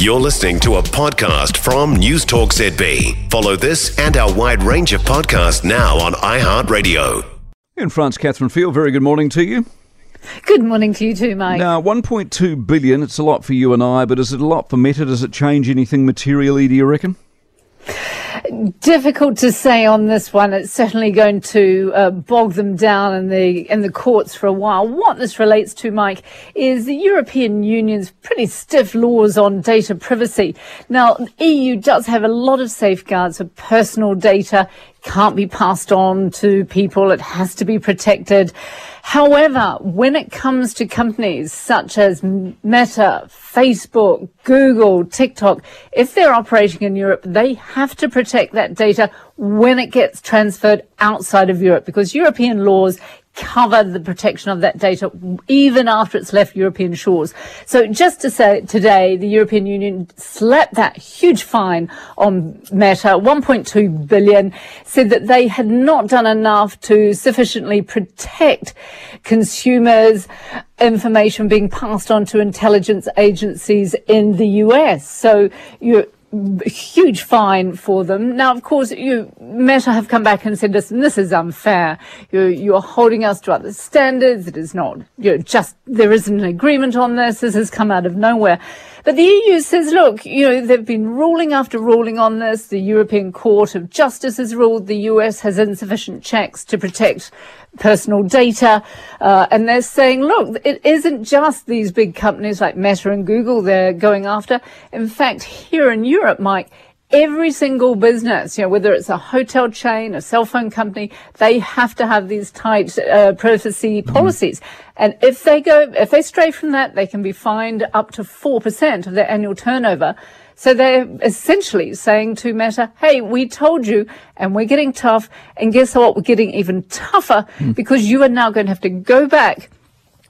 You're listening to a podcast from News Talk ZB. Follow this and our wide range of podcasts now on iHeartRadio. In France, Catherine Field, very good morning to you. Good morning to you too, Mike. Now, 1.2 billion, it's a lot for you and I, but is it a lot for Meta? Does it change anything materially, do you reckon? Difficult to say on this one. It's certainly going to uh, bog them down in the in the courts for a while. What this relates to, Mike, is the European Union's pretty stiff laws on data privacy. Now, the EU does have a lot of safeguards for personal data. Can't be passed on to people. It has to be protected. However, when it comes to companies such as Meta, Facebook, Google, TikTok, if they're operating in Europe, they have to protect that data when it gets transferred outside of Europe because European laws cover the protection of that data even after it's left European shores. So just to say today, the European Union slapped that huge fine on Meta, 1.2 billion, said that they had not done enough to sufficiently protect consumers information being passed on to intelligence agencies in the US. So you huge fine for them. Now, of course, you Meta have come back and said, listen, this is unfair. You're, you're holding us to other standards. It is not, you know, just, there isn't an agreement on this. This has come out of nowhere. But the EU says, look, you know, they've been ruling after ruling on this. The European Court of Justice has ruled the US has insufficient checks to protect personal data. Uh, and they're saying, look, it isn't just these big companies like Meta and Google they're going after. In fact, here in Europe, Mike, every single business, you know, whether it's a hotel chain, a cell phone company, they have to have these tight uh, privacy mm-hmm. policies. And if they go, if they stray from that, they can be fined up to 4% of their annual turnover. So they're essentially saying to Meta, hey, we told you and we're getting tough. And guess what? We're getting even tougher mm. because you are now going to have to go back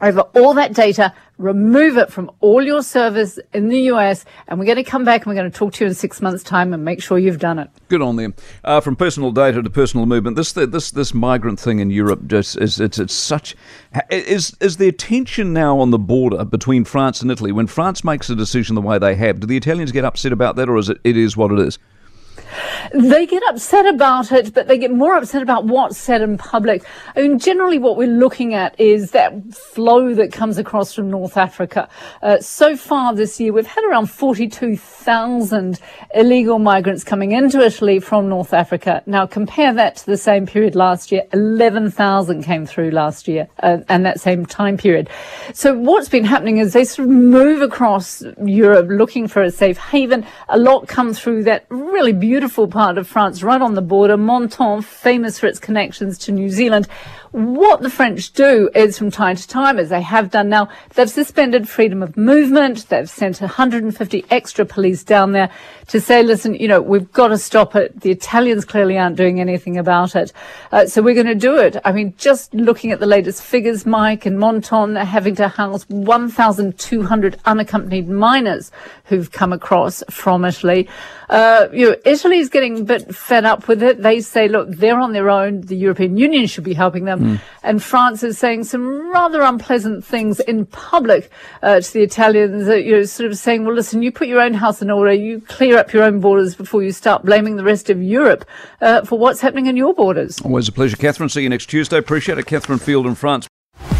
over all that data, remove it from all your servers in the US, and we're going to come back and we're going to talk to you in six months' time and make sure you've done it. Good on them. Uh, from personal data to personal movement, this this this migrant thing in Europe just is it's it's such is is there tension now on the border between France and Italy? When France makes a decision the way they have, do the Italians get upset about that, or is it it is what it is? They get upset about it, but they get more upset about what's said in public. I mean, generally what we're looking at is that flow that comes across from North Africa. Uh, so far this year, we've had around 42,000 illegal migrants coming into Italy from North Africa. Now, compare that to the same period last year. 11,000 came through last year uh, and that same time period. So what's been happening is they sort of move across Europe looking for a safe haven. A lot come through that really beautiful part of France, right on the border, Menton, famous for its connections to New Zealand. What the French do is from time to time, as they have done now, they've suspended freedom of movement. They've sent 150 extra police down there to say, listen, you know, we've got to stop it. The Italians clearly aren't doing anything about it. Uh, so we're going to do it. I mean, just looking at the latest figures, Mike and Menton, they're having to house 1,200 unaccompanied minors who've come across from Italy. Uh, you know, Italy's getting a bit fed up with it. They say, look, they're on their own. The European Union should be helping them. Mm. And France is saying some rather unpleasant things in public uh, to the Italians, uh, you know, sort of saying, well, listen, you put your own house in order, you clear up your own borders before you start blaming the rest of Europe uh, for what's happening in your borders. Always a pleasure, Catherine. See you next Tuesday. Appreciate it, Catherine Field in France.